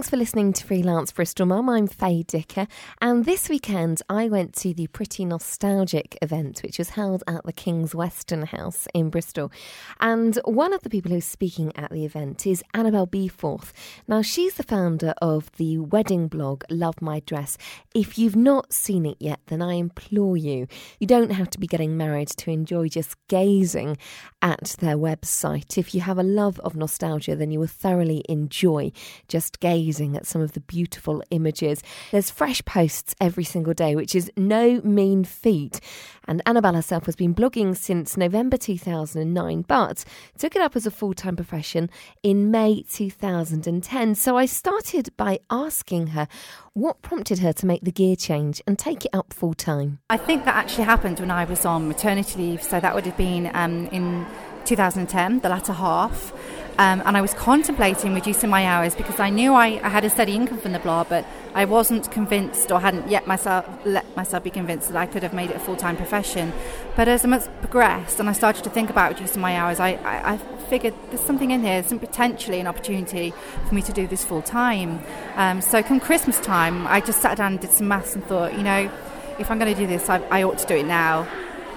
Thanks for listening to Freelance Bristol Mum. I'm Faye Dicker, and this weekend I went to the Pretty Nostalgic event, which was held at the King's Weston House in Bristol. And one of the people who's speaking at the event is Annabel Beeforth. Now, she's the founder of the wedding blog Love My Dress. If you've not seen it yet, then I implore you, you don't have to be getting married to enjoy just gazing at their website. If you have a love of nostalgia, then you will thoroughly enjoy just gazing at some of the beautiful images. There's fresh posts every single day, which is no mean feat. And Annabel herself has been blogging since November 2009, but took it up as a full time profession in May 2010. So I started by asking her what prompted her to make the gear change and take it up full time. I think that actually happened when I was on maternity leave, so that would have been um, in 2010, the latter half. Um, and I was contemplating reducing my hours because I knew I, I, had a steady income from the blog, but I wasn't convinced or hadn't yet myself let myself be convinced that I could have made it a full time profession. But as the months progressed and I started to think about reducing my hours, I, I, I figured there's something in here, there's potentially an opportunity for me to do this full time. Um, so come Christmas time, I just sat down and did some maths and thought, you know, if I'm going to do this, I, I ought to do it now.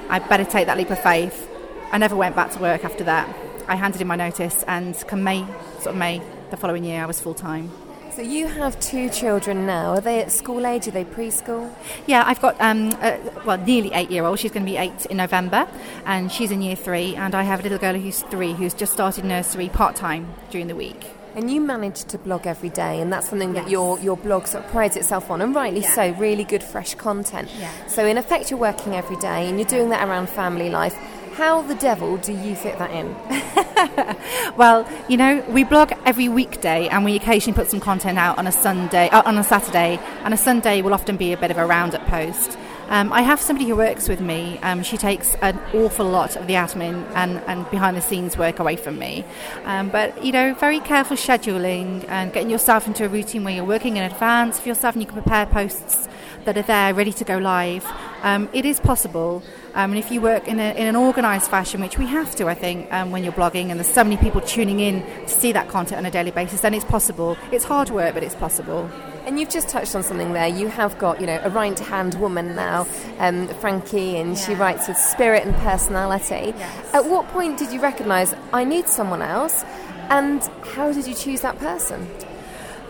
I better take that leap of faith. I never went back to work after that. I handed in my notice, and come May, sort of May the following year, I was full time. So you have two children now. Are they at school age? Are they preschool? Yeah, I've got um, a, well, nearly eight-year-old. She's going to be eight in November, and she's in year three. And I have a little girl who's three, who's just started nursery part-time during the week. And you manage to blog every day, and that's something yes. that your, your blog sort of prides itself on, and rightly yeah. so, really good, fresh content. Yeah. So, in effect, you're working every day, and you're doing that around family life. How the devil do you fit that in? well, you know, we blog every weekday and we occasionally put some content out on a Sunday, uh, on a Saturday, and a Sunday will often be a bit of a roundup post. Um, I have somebody who works with me. Um, she takes an awful lot of the admin and, and behind the scenes work away from me. Um, but, you know, very careful scheduling and getting yourself into a routine where you're working in advance for yourself and you can prepare posts that are there ready to go live. Um, it is possible. Um, and if you work in, a, in an organised fashion, which we have to, I think, um, when you're blogging, and there's so many people tuning in to see that content on a daily basis, then it's possible. It's hard work, but it's possible. And you've just touched on something there. You have got, you know, a right-hand woman now, um, Frankie, and she writes with spirit and personality. Yes. At what point did you recognise I need someone else, and how did you choose that person?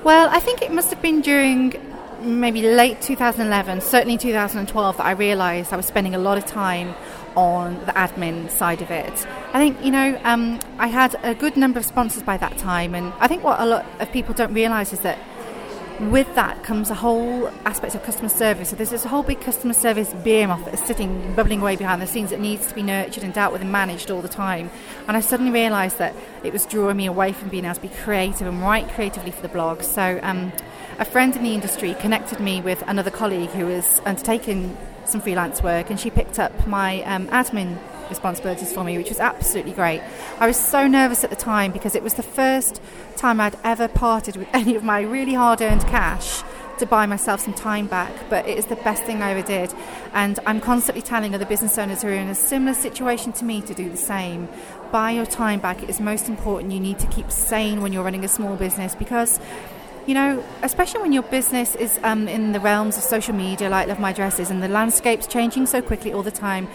Well, I think it must have been during maybe late 2011, certainly 2012, that I realised I was spending a lot of time on the admin side of it. I think, you know, um, I had a good number of sponsors by that time, and I think what a lot of people don't realise is that with that comes a whole aspect of customer service. So there's this whole big customer service behemoth that is sitting, bubbling away behind the scenes that needs to be nurtured and dealt with and managed all the time. And I suddenly realised that it was drawing me away from being able to be creative and write creatively for the blog. So um, a friend in the industry connected me with another colleague who was undertaking some freelance work, and she picked up my um, admin responsibilities for me, which was absolutely great. I was so nervous at the time because it was the first time I'd ever parted with any of my really hard earned cash to buy myself some time back, but it is the best thing I ever did. And I'm constantly telling other business owners who are in a similar situation to me to do the same. Buy your time back. It is most important. You need to keep sane when you're running a small business because you know, especially when your business is um, in the realms of social media, like Love My Dresses, and the landscape's changing so quickly all the time,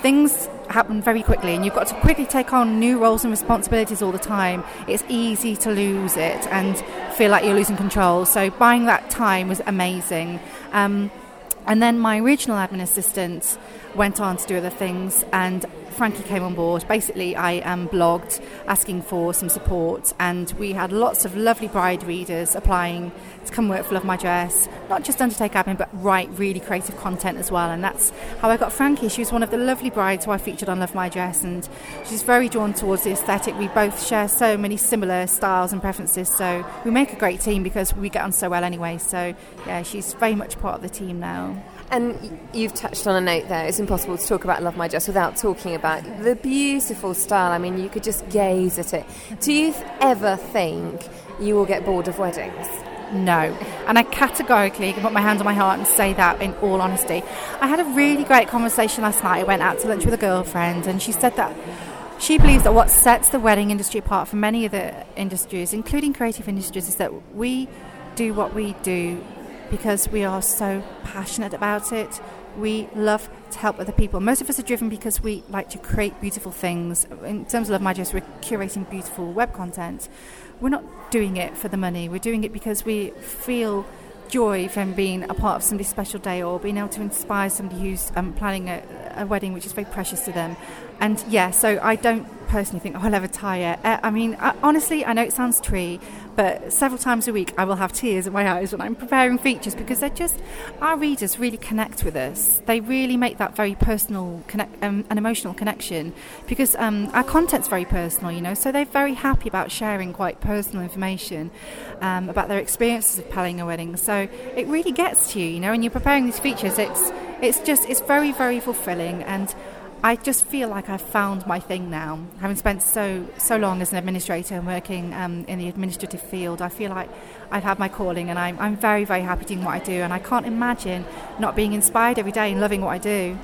things happen very quickly, and you've got to quickly take on new roles and responsibilities all the time. It's easy to lose it and feel like you're losing control. So, buying that time was amazing. Um, and then my regional admin assistant went on to do other things, and Frankie came on board. Basically, I um, blogged asking for some support, and we had lots of lovely bride readers applying to come work for Love My Dress, not just undertake admin, but write really creative content as well. And that's how I got Frankie. She was one of the lovely brides who I featured on Love My Dress, and she's very drawn towards the aesthetic. We both share so many similar styles and preferences, so we make a great team because we get on so well anyway. So, yeah, she's very much part of the team now. And you've touched on a note there. It's impossible to talk about Love My Dress without talking about the beautiful style. I mean, you could just gaze at it. Do you ever think you will get bored of weddings? No. And I categorically can put my hand on my heart and say that in all honesty. I had a really great conversation last night. I went out to lunch with a girlfriend, and she said that she believes that what sets the wedding industry apart from many other industries, including creative industries, is that we do what we do because we are so passionate about it. We love to help other people. Most of us are driven because we like to create beautiful things. In terms of Love Dress, we're curating beautiful web content. We're not doing it for the money. We're doing it because we feel joy from being a part of somebody's special day or being able to inspire somebody who's um, planning a, a, wedding which is very precious to them. And yeah, so I don't personally think I'll ever tire. Uh, I mean, I, honestly, I know it sounds tree, but several times a week I will have tears in my eyes when I'm preparing features because they're just, our readers really connect with us. They really make that very personal connect, um, an emotional connection because um, our content's very personal, you know, so they're very happy about sharing quite personal information um, about their experiences of planning a wedding. So it really gets to you, you know, when you're preparing these features, it's, it's just, it's very, very fulfilling and I just feel like I've found my thing now. Having spent so so long as an administrator and working um, in the administrative field, I feel like I've had my calling, and I'm I'm very very happy doing what I do, and I can't imagine not being inspired every day and loving what I do.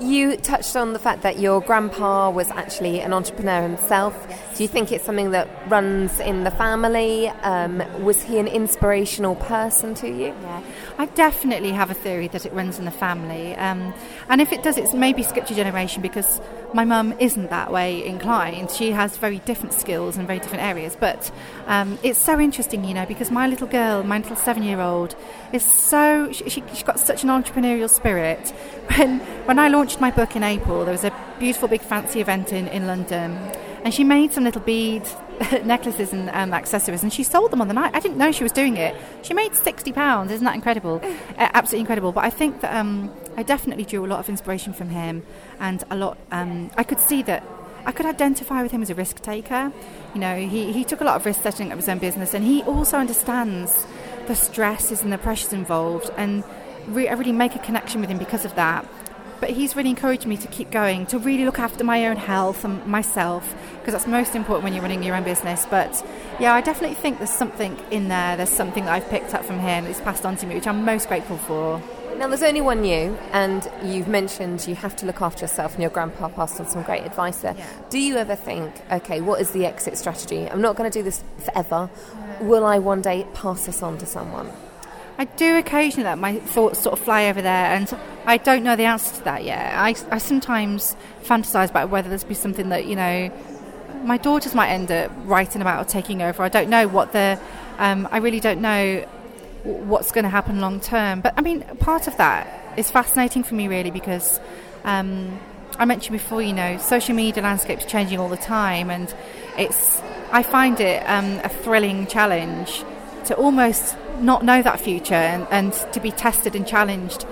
You touched on the fact that your grandpa was actually an entrepreneur himself. Do you think it's something that runs in the family? Um, was he an inspirational person to you? Yeah, I definitely have a theory that it runs in the family. Um, and if it does, it's maybe a generation because my mum isn't that way inclined. She has very different skills and very different areas. But um, it's so interesting, you know, because my little girl, my little seven year old, is so, she, she's got such an entrepreneurial spirit. When, when I launched my book in April, there was a beautiful big fancy event in, in London. And she made some little bead necklaces and um, accessories, and she sold them on the night. I didn't know she was doing it. She made sixty pounds. Isn't that incredible? uh, absolutely incredible. But I think that um, I definitely drew a lot of inspiration from him, and a lot. Um, I could see that I could identify with him as a risk taker. You know, he, he took a lot of risk setting up his own business, and he also understands the stresses and the pressures involved, and re- I really make a connection with him because of that. But he's really encouraged me to keep going, to really look after my own health and myself, because that's most important when you're running your own business. But yeah, I definitely think there's something in there. There's something that I've picked up from him that's passed on to me, which I'm most grateful for. Now, there's only one you, and you've mentioned you have to look after yourself, and your grandpa passed on some great advice there. Yeah. Do you ever think, okay, what is the exit strategy? I'm not going to do this forever. Will I one day pass this on to someone? I do occasionally let my thoughts sort of fly over there, and I don't know the answer to that yet. I, I sometimes fantasize about whether there's be something that you know my daughters might end up writing about or taking over. I don't know what the um, I really don't know what's going to happen long term. But I mean, part of that is fascinating for me really because um, I mentioned before, you know, social media landscape's changing all the time, and it's I find it um, a thrilling challenge to almost not know that future and, and to be tested and challenged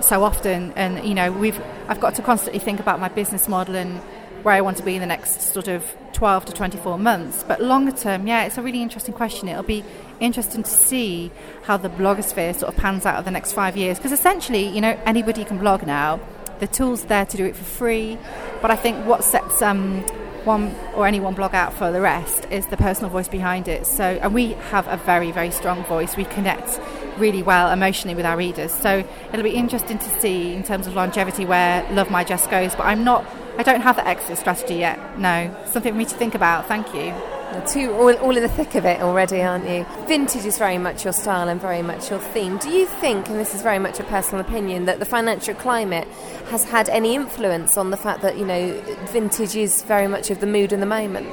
so often. And you know, we've I've got to constantly think about my business model and where I want to be in the next sort of 12 to 24 months. But longer term, yeah, it's a really interesting question. It'll be interesting to see how the blogosphere sort of pans out over the next five years. Because essentially, you know, anybody can blog now. The tools there to do it for free. But I think what sets um, one or any one blog out for the rest is the personal voice behind it. So, and we have a very, very strong voice. We connect really well emotionally with our readers. So it'll be interesting to see in terms of longevity where Love My Dress goes. But I'm not, I don't have the exit strategy yet. No, something for me to think about. Thank you. Two, all, all in the thick of it already, aren't you? Vintage is very much your style and very much your theme. Do you think, and this is very much a personal opinion, that the financial climate has had any influence on the fact that, you know, vintage is very much of the mood and the moment?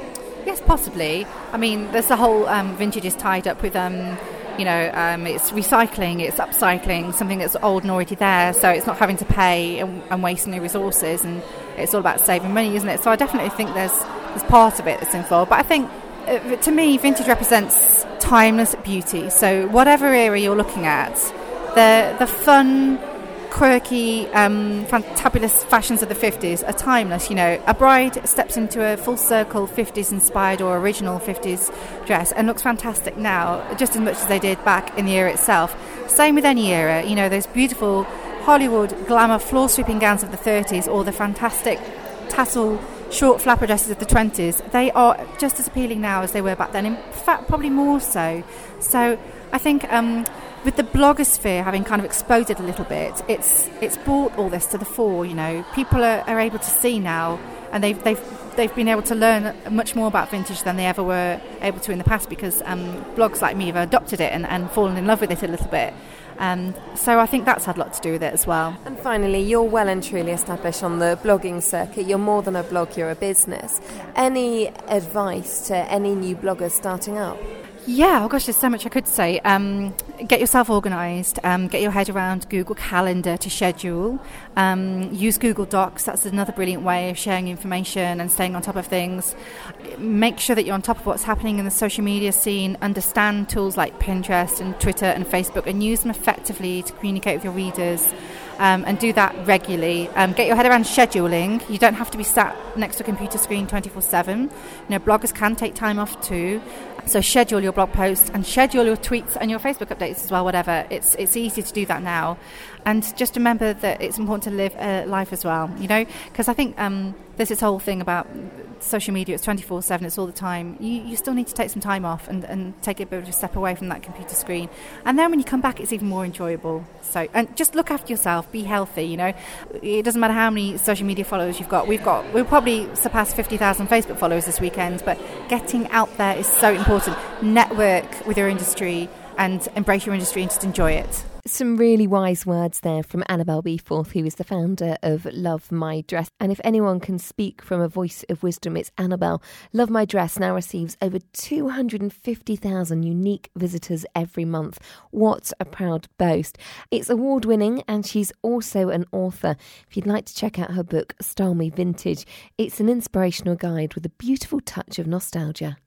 Yes, possibly. I mean, there's the whole um, vintage is tied up with. Um, you know, um, it's recycling, it's upcycling something that's old and already there, so it's not having to pay and, and waste any resources, and it's all about saving money, isn't it? So I definitely think there's there's part of it that's involved, but I think to me, vintage represents timeless beauty. So whatever era you're looking at, the the fun, quirky, um, fantabulous fashions of the 50s are timeless. You know, a bride steps into a full circle 50s inspired or original 50s dress and looks fantastic now, just as much as they did back in the era itself. Same with any era. You know, those beautiful Hollywood glamour floor sweeping gowns of the 30s or the fantastic tassel short flapper dresses of the 20s, they are just as appealing now as they were back then. In fact, probably more so. So I think um, with the blogosphere having kind of exploded a little bit, it's it's brought all this to the fore. You know, people are, are able to see now, and they've they've they've been able to learn much more about vintage than they ever were able to in the past because um, blogs like me have adopted it and, and fallen in love with it a little bit. Um, so I think that's had a lot to do with it as well. And finally, you're well and truly established on the blogging circuit. You're more than a blog, you're a business. Any advice to any new bloggers starting up? Yeah, oh gosh, there's so much I could say. Um, get yourself organised, um, get your head around Google Calendar to schedule, um, use Google Docs, that's another brilliant way of sharing information and staying on top of things. Make sure that you're on top of what's happening in the social media scene, understand tools like Pinterest and Twitter and Facebook, and use them effectively to communicate with your readers um, and do that regularly. Um, get your head around scheduling. You don't have to be sat next to a computer screen 24 7. You know, bloggers can take time off too. So schedule your blog posts and schedule your tweets and your Facebook updates as well, whatever. It's, it's easy to do that now. And just remember that it's important to live a life as well, you know, because I think um, there's this whole thing about social media, it's 24 7, it's all the time. You, you still need to take some time off and, and take a bit of a step away from that computer screen. And then when you come back, it's even more enjoyable. So, and just look after yourself, be healthy, you know. It doesn't matter how many social media followers you've got. We've got, we'll probably surpass 50,000 Facebook followers this weekend, but getting out there is so important. Network with your industry and embrace your industry and just enjoy it. Some really wise words there from Annabel Beeforth, who is the founder of Love My Dress. And if anyone can speak from a voice of wisdom, it's Annabel. Love My Dress now receives over 250,000 unique visitors every month. What a proud boast. It's award winning, and she's also an author. If you'd like to check out her book, Style Me Vintage, it's an inspirational guide with a beautiful touch of nostalgia.